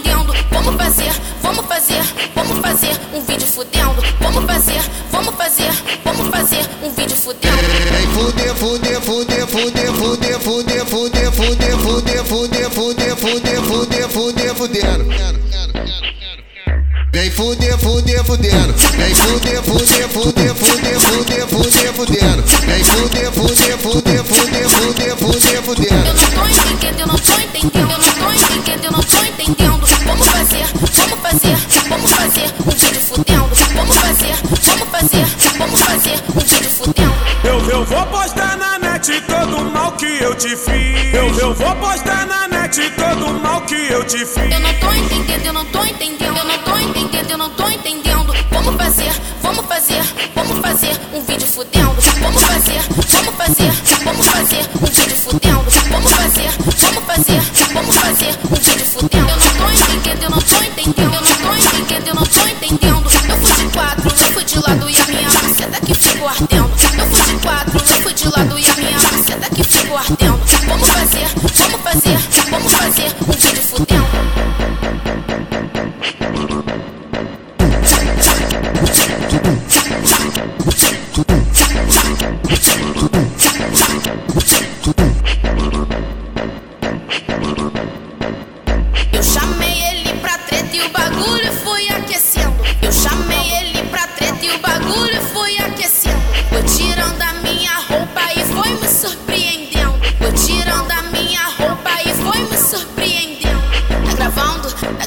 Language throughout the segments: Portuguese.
Entendendo. Vamos fazer, vamos fazer, vamos fazer um vídeo fudendo. Vamos fazer, vamos fazer, vamos fazer um vídeo fudendo. Vem fuder, fuder, fuder, fuder, fuder, fuder, fuder, fuder, fuder, fuder, fuder, fuder, fuder, fuder, fudendo. Vem fuder, fuder, fudendo. Vem fuder, fuder, fuder, fuder, fuder, fuder, fudendo. Vem fuder, fuder, fuder, fuder, vou postar na net todo o mal que eu te fiz. Eu, eu vou postar na net todo o mal que eu te fiz. Eu não tô entendendo, eu não tô entendendo, eu não tô entendendo, eu não tô entendendo. Vamos fazer, vamos fazer, vamos fazer um vídeo fudendo. Vamos fazer, vamos fazer, vamos fazer eu fui de lado e a minha maceta que ficou ardendo. Vamos fazer, vamos fazer, vamos fazer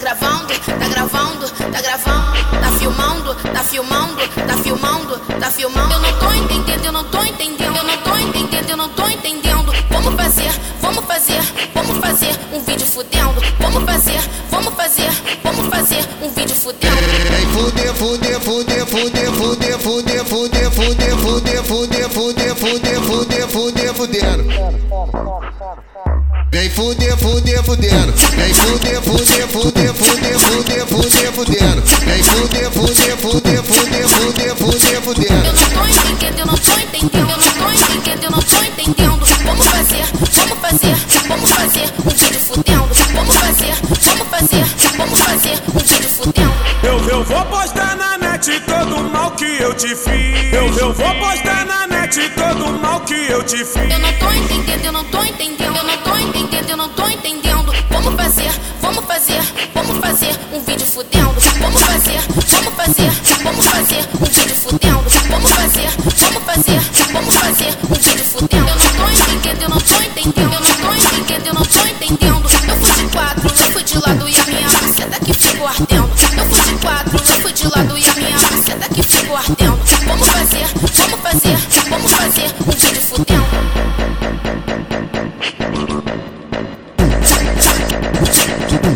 gravando, tá gravando, tá gravando, tá. Tá filmando, tá filmando, tá filmando, tá filmando. Eu não tô entendendo, eu não tô entendendo, eu não tô entendendo, eu não tô entendendo. Vamos fazer, vamos fazer, vamos fazer um vídeo fudendo. Vamos fazer, vamos fazer, vamos fazer um vídeo fudendo. Vem fuder, fuder, fuder, fuder, fuder, fuder, fuder, fuder, fuder, fuder, fuder, fuder, fuder, fuder, fudendo. Vem fuder, fuder, fudendo. Vem fuder, fuder, fuder, fuder, fuder, fuder, fudendo. Vem fuder, fuder, fuder, fuder, fuder, fuder, fudendo. Eu não tô entendendo, eu não tô entendendo, eu não tô entendendo, eu não tô entendendo. Vamos fazer, vamos fazer, vamos fazer um vídeo fudendo. Vamos fazer, vamos fazer, vamos fazer um vídeo fudendo. Eu, eu vou postar na net todo o mal que eu te fiz. Eu, eu vou postar na net todo o mal que eu te fiz. Eu não tô entendendo, eu não tô entendendo, eu não tô entendendo, eu não tô entendendo. Vamos fazer, vamos fazer, vamos fazer um vídeo fudendo. Vamos fazer, vamos fazer, vamos fazer um vídeo fudendo. Vamos fazer, vamos fazer, vamos fazer um vídeo fudendo. Eu não tô entendendo, eu não tô entendendo, eu não tô entendendo, eu não tô entendendo. Eu fui de quatro, eu fui de lado e a minha maceta que ficou ardendo. Eu fui de quatro, eu fui de lado e a minha maceta que ficou ardendo. Vamos fazer, vamos fazer ¿Qué, qué,